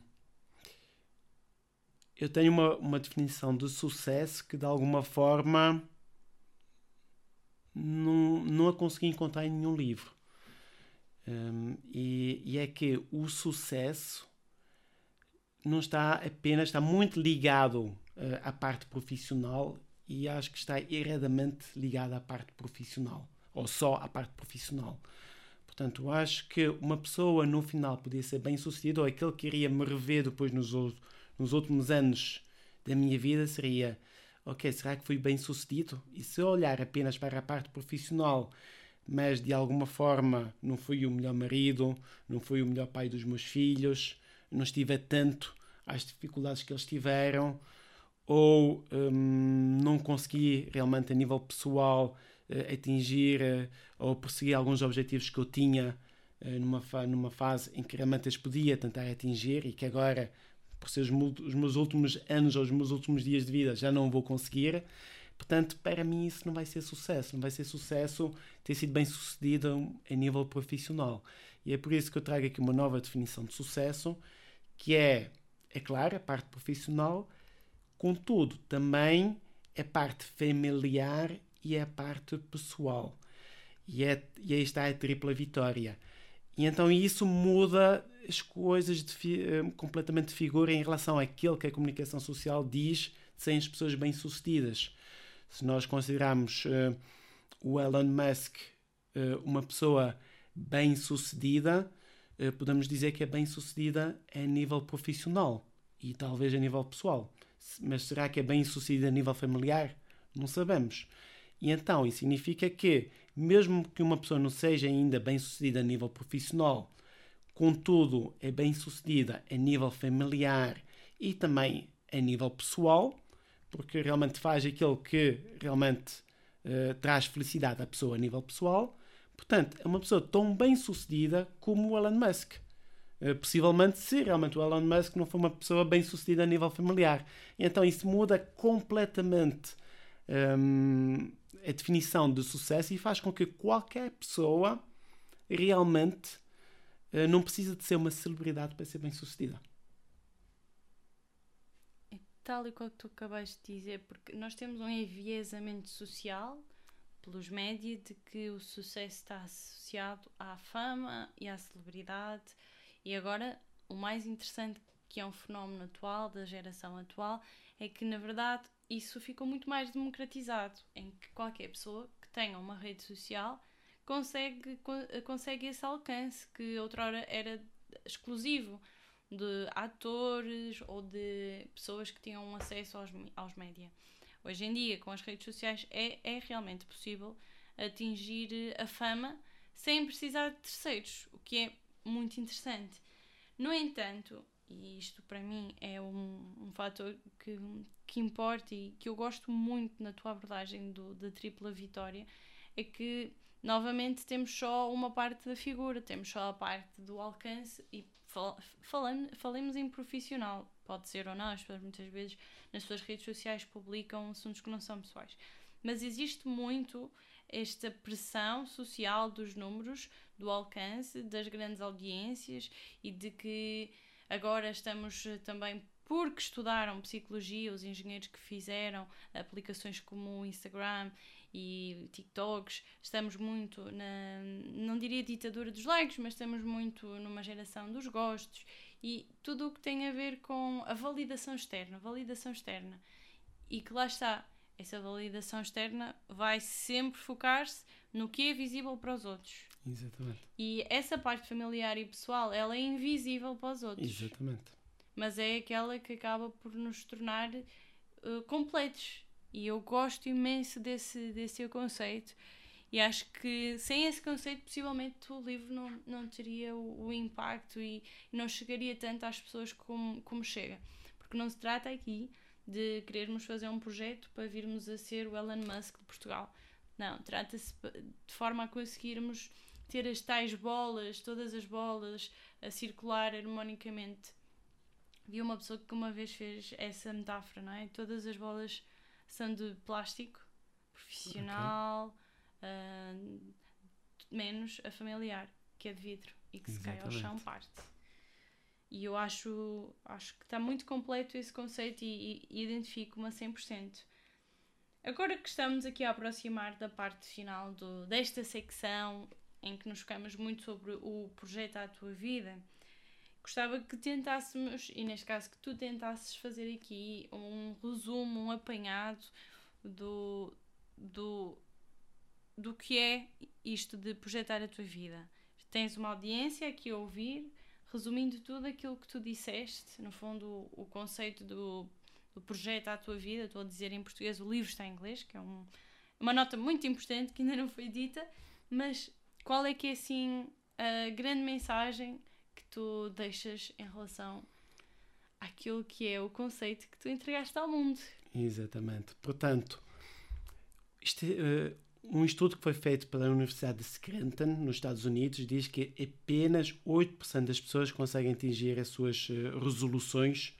eu tenho uma, uma definição de sucesso que de alguma forma não, não a consegui encontrar em nenhum livro. Um, e, e, é que o sucesso não está apenas, está muito ligado uh, à parte profissional e acho que está erradamente ligado à parte profissional, ou só à parte profissional. Portanto, acho que uma pessoa no final podia ser bem sucedida, ou aquele que iria me rever depois nos outros nos últimos anos da minha vida seria: ok, será que fui bem sucedido? E se eu olhar apenas para a parte profissional, mas de alguma forma não fui o melhor marido, não fui o melhor pai dos meus filhos, não estive atento às dificuldades que eles tiveram, ou hum, não consegui realmente a nível pessoal uh, atingir uh, ou perseguir alguns objetivos que eu tinha uh, numa, numa fase em que realmente as podia tentar atingir e que agora por ser os, meus últimos anos ou os meus últimos dias de vida, já não vou conseguir. Portanto, para mim isso não vai ser sucesso. Não vai ser sucesso ter sido bem sucedido a nível profissional. E é por isso que eu trago aqui uma nova definição de sucesso, que é, é claro, a parte profissional, contudo, também a parte familiar e a parte pessoal. E, é, e aí está a tripla vitória. E então isso muda as coisas de, uh, completamente de figura em relação àquilo que a comunicação social diz serem as pessoas bem-sucedidas. Se nós considerarmos uh, o Elon Musk uh, uma pessoa bem-sucedida, podemos dizer que é bem-sucedida a nível profissional e talvez a nível pessoal. mas será que é bem sucedido a nível familiar? Não sabemos. E então, isso significa que, mesmo que uma pessoa não seja ainda bem sucedida a nível profissional, contudo é bem sucedida a nível familiar e também a nível pessoal, porque realmente faz aquilo que realmente uh, traz felicidade à pessoa a nível pessoal. Portanto, é uma pessoa tão bem sucedida como o Elon Musk. Uh, possivelmente, se realmente o Elon Musk não for uma pessoa bem sucedida a nível familiar. Então isso muda completamente um, a definição de sucesso e faz com que qualquer pessoa realmente uh, não precisa de ser uma celebridade para ser bem sucedida. É tal e qual que tu acabaste de dizer, porque nós temos um enviesamento social pelos médias de que o sucesso está associado à fama e à celebridade e agora o mais interessante que é um fenómeno atual da geração atual é que na verdade isso ficou muito mais democratizado, em que qualquer pessoa que tenha uma rede social consegue, consegue esse alcance que outrora era exclusivo de atores ou de pessoas que tinham acesso aos, aos média. Hoje em dia, com as redes sociais, é, é realmente possível atingir a fama sem precisar de terceiros, o que é muito interessante. No entanto, e isto para mim é um, um fator que, que importa e que eu gosto muito na tua abordagem do, da tripla vitória é que novamente temos só uma parte da figura, temos só a parte do alcance e fal falando, falemos em profissional, pode ser ou não, as pessoas muitas vezes nas suas redes sociais publicam assuntos que não são pessoais, mas existe muito esta pressão social dos números, do alcance, das grandes audiências e de que agora estamos também porque estudaram psicologia, os engenheiros que fizeram aplicações como o Instagram e TikToks, estamos muito na, não diria ditadura dos likes, mas estamos muito numa geração dos gostos e tudo o que tem a ver com a validação externa, validação externa. E que lá está, essa validação externa vai sempre focar-se no que é visível para os outros. Exatamente. E essa parte familiar e pessoal, ela é invisível para os outros. Exatamente mas é aquela que acaba por nos tornar uh, completos. E eu gosto imenso desse, desse conceito. E acho que sem esse conceito, possivelmente o livro não, não teria o, o impacto e não chegaria tanto às pessoas como, como chega. Porque não se trata aqui de querermos fazer um projeto para virmos a ser o Elon Musk de Portugal. Não, trata-se de forma a conseguirmos ter as tais bolas, todas as bolas a circular harmonicamente Vi uma pessoa que uma vez fez essa metáfora, não é? Todas as bolas são de plástico, profissional, okay. uh, menos a familiar, que é de vidro e que Exatamente. se cai ao chão parte. E eu acho, acho que está muito completo esse conceito e, e, e identifico-me a 100%. Agora que estamos aqui a aproximar da parte final do, desta secção em que nos focamos muito sobre o projeto à tua vida, gostava que tentássemos, e neste caso que tu tentasses fazer aqui um resumo, um apanhado do, do, do que é isto de projetar a tua vida. Tens uma audiência aqui a ouvir, resumindo tudo aquilo que tu disseste, no fundo, o, conceito do, do projeto à tua vida, estou a dizer em português, o livro está em inglês, que é um, uma nota muito importante que ainda não foi dita, mas qual é que é assim a grande mensagem tu deixas em relação àquilo que é o conceito que tu entregaste ao mundo. Exatamente. Portanto, isto uh, um estudo que foi feito pela Universidade de Scranton, nos Estados Unidos, diz que apenas 8% das pessoas conseguem atingir as suas uh, resoluções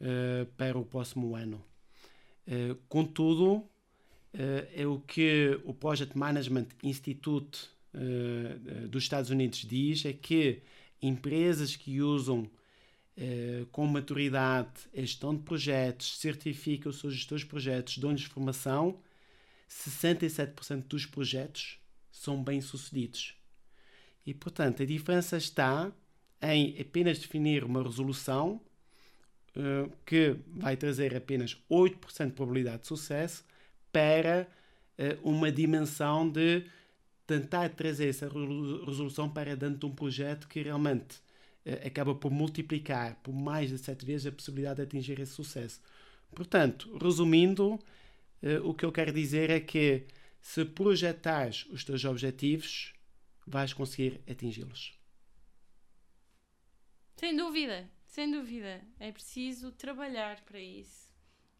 uh, para o próximo ano. contudo, é o que o Project Management Institute dos Estados Unidos diz, é que empresas que usam uh, com maturidade a gestão de projetos, certificam os seus gestores de projetos, dão-lhes formação, 67% dos projetos são bem-sucedidos. E, portanto, a diferença está em apenas definir uma resolução uh, que vai trazer apenas 8% de probabilidade de sucesso para uh, uma dimensão de tentar trazer essa resolução para dentro de um projeto que realmente eh, acaba por multiplicar por mais de sete vezes a possibilidade de atingir esse sucesso. Portanto, resumindo, uh, o que eu quero dizer é que se projetares os teus objetivos, vais conseguir atingi-los. Sem dúvida, sem dúvida. É preciso trabalhar para isso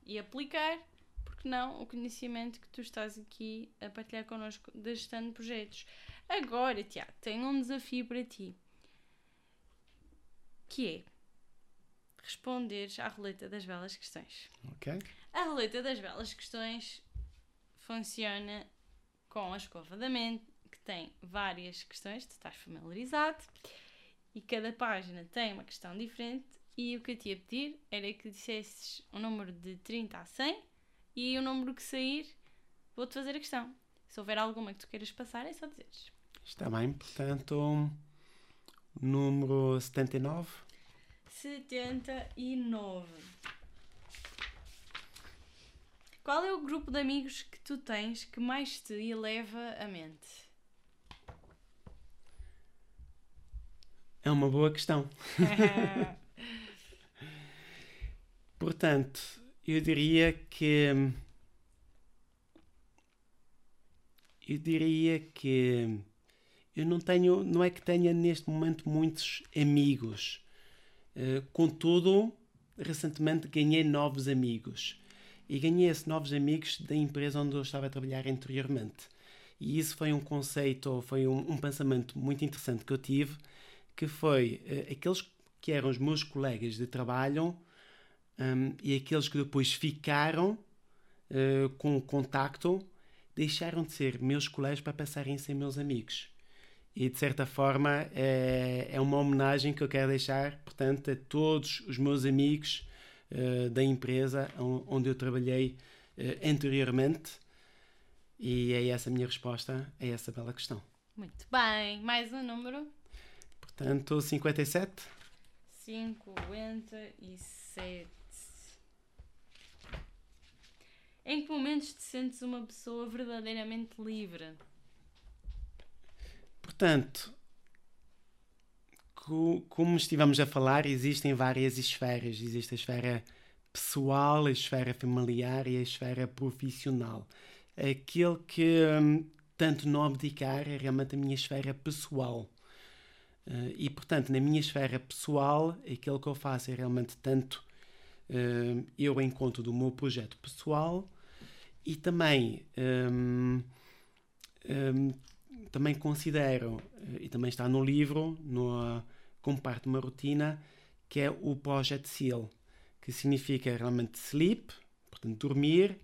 e aplicar, porque não, o conhecimento que tu estás aqui a partilhar connosco da gestão de projetos. Agora, Tiago, tenho um desafio para ti, que é responderes à roleta das belas questões. Ok. A roleta das belas questões funciona com a escova da mente, que tem várias questões, tu estás familiarizado, e cada página tem uma questão diferente. E o que eu te ia pedir era que dissesses o número de 30 a 100 e o número que sair, vou-te fazer a questão. Se houver alguma que tu queiras passar, é só dizeres. Está bem, portanto, número 79. 79. Qual é o grupo de amigos que tu tens que mais te eleva a mente? É uma boa questão. Portanto, eu diria que. Eu diria que. Eu não tenho. Não é que tenha neste momento muitos amigos. Uh, contudo, recentemente ganhei novos amigos. E ganhei esses novos amigos da empresa onde eu estava a trabalhar anteriormente. E isso foi um conceito, foi um, um pensamento muito interessante que eu tive que foi uh, aqueles que eram os meus colegas de trabalho um, e aqueles que depois ficaram uh, com contacto deixaram de ser meus colegas para passarem a ser meus amigos. E de certa forma é, é uma homenagem que eu quero deixar, portanto, a todos os meus amigos uh, da empresa onde eu trabalhei anteriormente. E é essa a minha resposta a essa bela questão. Muito bem. Mais um número? Portanto, 57. 57. Em que momentos te sentes uma pessoa verdadeiramente livre? Portanto, como estivemos a falar, existem várias esferas. Existe a esfera pessoal, a esfera familiar e a esfera profissional. Aquele que hum, tanto não abdicar é realmente a minha esfera pessoal. Uh, e, portanto, na minha esfera pessoal, aquilo que eu faço é realmente tanto uh, eu encontro do meu projeto pessoal e também, um, um, também considero, e também está no livro, no, como parte de uma rotina, que é o Project SEAL, que significa realmente sleep, portanto dormir,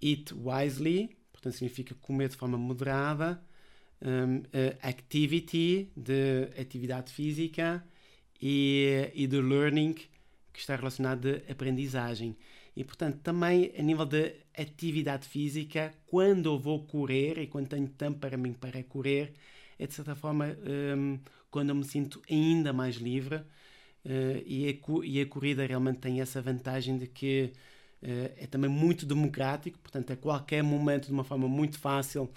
eat wisely, portanto significa comer de forma moderada, um, activity, de atividade física, e, e de learning, que está relacionado de aprendizagem. E, portanto, também a nível de atividade física, quando eu vou correr e quando tenho tempo para mim para correr, é de certa forma um, quando eu me sinto ainda mais livre. Uh, e, a, e a corrida realmente tem essa vantagem de que uh, é também muito democrático, portanto, a qualquer momento, de uma forma muito fácil,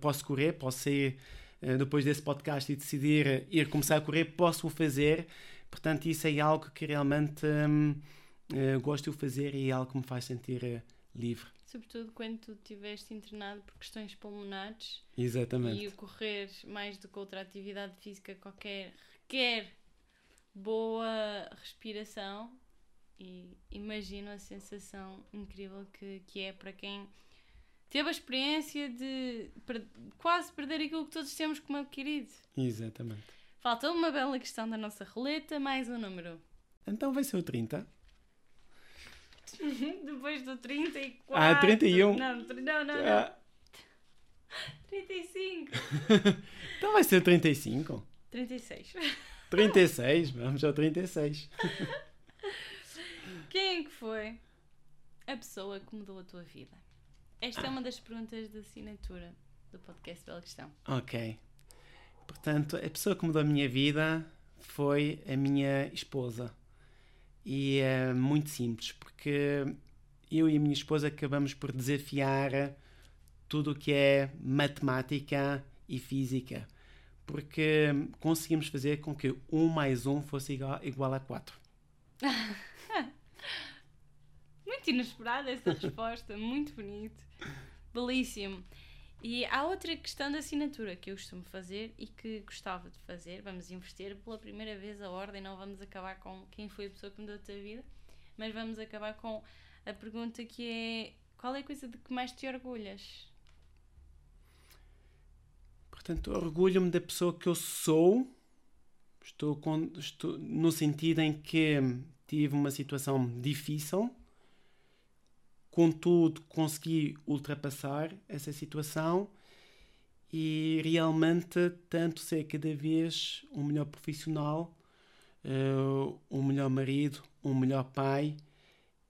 posso correr, posso sair uh, depois desse podcast e decidir ir começar a correr, posso o fazer. Portanto, isso é algo que realmente um, uh, gosto de fazer e é algo que me faz sentir livre. Sobretudo quando tu estiveste internado por questões pulmonares. Exatamente. E o correr, mais do que outra atividade física qualquer, requer boa respiração. E imagino a sensação incrível que, que é para quem teve a experiência de per quase perder aquilo que todos temos como adquirido. Exatamente. Falta uma bela questão da nossa roleta, mais um número. Então vai ser o 30. Depois do 34. Ah, 31. Não, não, não. Ah. 35. então vai ser o 35. 36. 36, vamos ao 36. Quem é que foi a pessoa que mudou a tua vida? Esta é uma das perguntas de assinatura do podcast Bela Questão. Ok. Portanto, a pessoa que mudou a minha vida foi a minha esposa. E é muito simples, porque eu e a minha esposa acabamos por desafiar tudo o que é matemática e física, porque conseguimos fazer com que 1 mais 1 fosse igual, igual a 4. muito inesperada essa resposta, muito bonito, belíssimo. E há outra questão da assinatura que eu costumo fazer e que gostava de fazer. Vamos investir pela primeira vez a ordem, não vamos acabar com quem foi a pessoa que mudou a tua vida, mas vamos acabar com a pergunta que é qual é a coisa de que mais te orgulhas? Portanto, orgulho-me da pessoa que eu sou. Estou, com, estou no sentido em que tive uma situação difícil, contudo consegui ultrapassar essa situação e realmente tanto ser cada vez um melhor profissional, uh, um melhor marido, um melhor pai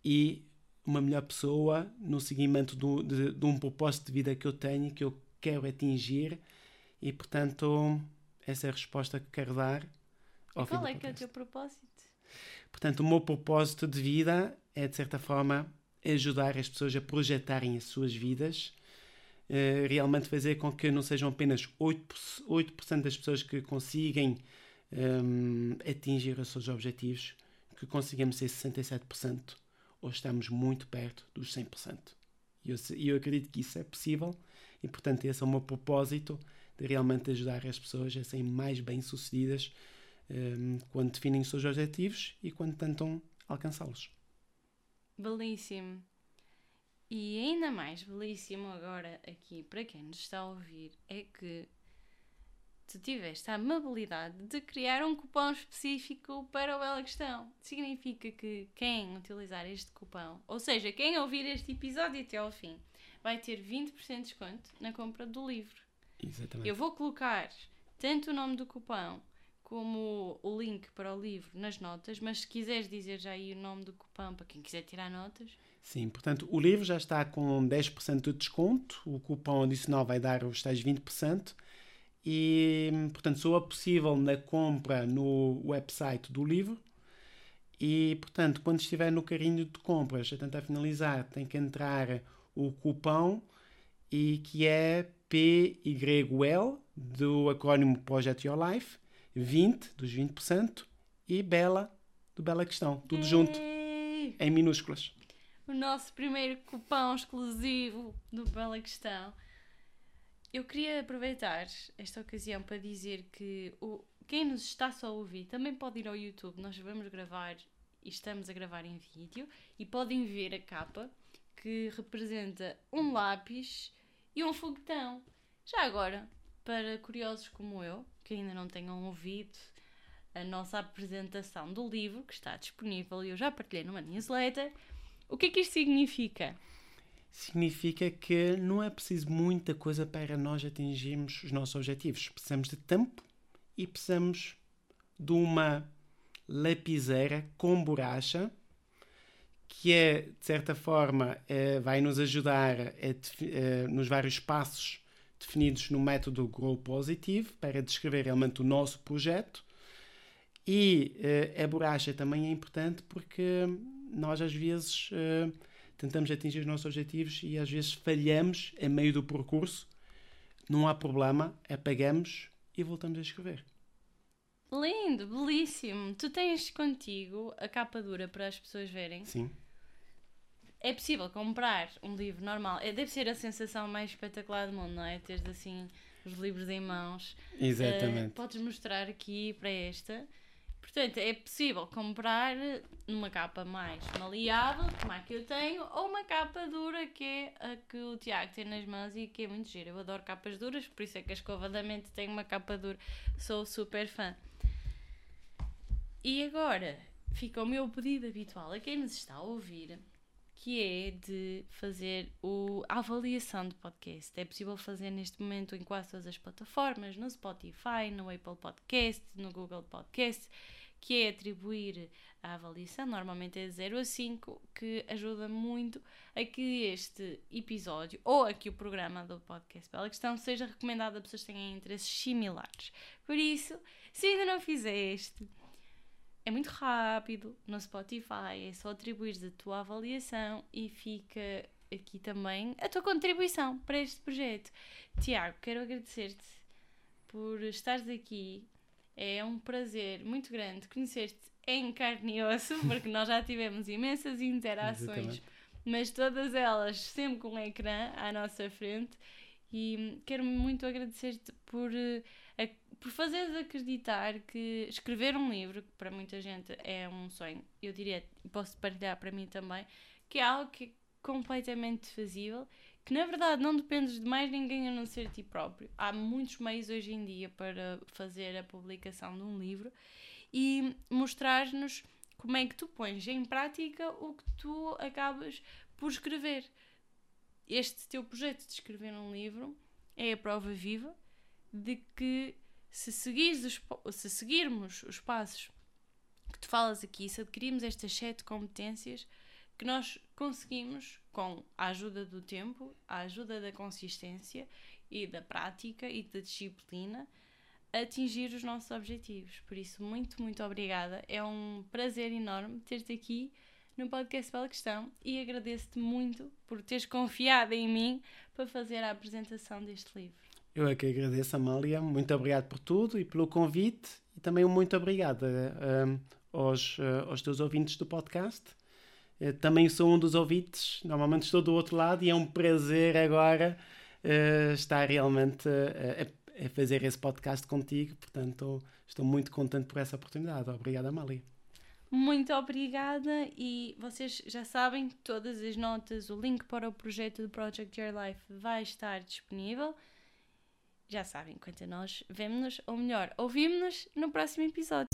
e uma melhor pessoa no seguimento do, de, de um propósito de vida que eu tenho, que eu quero atingir e portanto essa é a resposta que quero dar. Ao e qual é que é o teu propósito? Portanto, o meu propósito de vida é, de certa forma, ajudar as pessoas a projetarem as suas vidas, uh, realmente fazer com que não sejam apenas 8%, 8 das pessoas que conseguem um, atingir os seus objetivos, que consigamos ser 67%, ou estamos muito perto dos 100%. E eu, eu acredito que isso é possível, e portanto, esse é o meu propósito de realmente ajudar as pessoas a serem mais bem-sucedidas um, quando definem os seus objetivos e quando tentam alcançá-los. Belíssimo. E ainda mais belíssimo agora aqui para quem nos está a ouvir é que tu tiveste a amabilidade de criar um cupom específico para o Bela Questão. Significa que quem utilizar este cupom, ou seja, quem ouvir este episódio até ao fim, vai ter 20% de desconto na compra do livro. Exatamente. Eu vou colocar tanto o nome do cupão como o link para o livro nas notas, mas se quiseres dizer já aí o nome do cupão para quem quiser tirar notas. Sim, portanto, o livro já está com 10% de desconto, o cupom adicional vai dar os tais 20%, e, portanto, só é possível na compra no website do livro, e, portanto, quando estiver no carrinho de compras a tentar finalizar, tem que entrar o cupão, e que é PYL, do acrónimo Project Your Life, 20 dos 20% e Bela do Bela Questão. Tudo junto, em minúsculas. O nosso primeiro cupão exclusivo do Bela Questão. Eu queria aproveitar esta ocasião para dizer que o, quem nos está só a ouvir também pode ir ao YouTube. Nós vamos gravar e estamos a gravar em vídeo e podem ver a capa que representa um lápis e um foguetão. Já agora, para curiosos como eu, que ainda não tenham ouvido a nossa apresentação do livro, que está disponível e eu já partilhei numa newsletter, o que é que isto significa? Significa que não é preciso muita coisa para nós atingirmos os nossos objetivos. Precisamos de tempo e precisamos de uma lapiseira com borracha que é, de certa forma, é, vai nos ajudar a, a, nos vários passos definidos no método Grow Positive para descrever realmente o nosso projeto. E uh, a borracha também é importante porque nós às vezes uh, tentamos atingir os nossos objetivos e às vezes falhamos a meio do percurso. Não há problema, apagamos e voltamos a escrever. Lindo, belíssimo. Tu tens contigo a capa dura para as pessoas verem? Sim é possível comprar um livro normal. É, deve ser a sensação mais espetacular do mundo, não é? Teres assim os livros em mãos. Exatamente. Uh, podes mostrar aqui para esta. Portanto, é possível comprar numa capa mais maleável, como a que eu tenho, ou uma capa dura, que é a que o Tiago tem nas mãos e que é muito gira. Eu adoro capas duras, por isso é que a escova da mente tem uma capa dura. Sou super fã. E agora fica o meu pedido habitual a quem nos está a ouvir que é de fazer o, a avaliação do podcast. É possível fazer neste momento em quase todas as plataformas, no Spotify, no Apple Podcast, no Google Podcast, que é atribuir a avaliação, normalmente é de 0 a 5, que ajuda muito a que este episódio ou a que o programa do podcast Bela Questão seja recomendado a pessoas que tenham interesses similares. Por isso, se ainda não fizeste, é muito rápido no Spotify, é só atribuir a tua avaliação e fica aqui também a tua contribuição para este projeto. Tiago, quero agradecer-te por estares aqui. É um prazer muito grande conhecer-te em carne e osso, porque nós já tivemos imensas interações mas todas elas sempre com um ecrã à nossa frente. E quero muito agradecer-te por, eh, por fazeres acreditar que escrever um livro, que para muita gente é um sonho, eu diria, posso partilhar para mim também, que é algo que é completamente fazível, que na verdade não dependes de mais ninguém a não ser ti próprio. Há muitos meios hoje em dia para fazer a publicação de um livro e mostrar-nos como é que tu pões em prática o que tu acabas por escrever. Este teu projeto de escrever um livro é a prova viva de que se, os, se seguirmos os passos que tu falas aqui, se adquirirmos estas sete competências, que nós conseguimos, com a ajuda do tempo, a ajuda da consistência e da prática e da disciplina, atingir os nossos objetivos. Por isso, muito, muito obrigada. É um prazer enorme ter-te aqui no podcast Bela Questão e agradeço-te muito por teres confiado em mim para fazer a apresentação deste livro. Eu é que agradeço, Amália. Muito obrigado por tudo e pelo convite e também muito obrigado uh, aos, uh, aos teus ouvintes do podcast. Uh, também sou um dos ouvintes, normalmente estou do outro lado e é um prazer agora estar realmente a é fazer esse podcast contigo, portanto estou muito contente por essa oportunidade. Obrigada, Amália. Muito obrigada e vocês já sabem, todas as notas, o link para o projeto do Project Your Life vai estar disponível. Já sabem, quanto a nós, vemo-nos, ou melhor, ouvimos-nos no próximo episódio.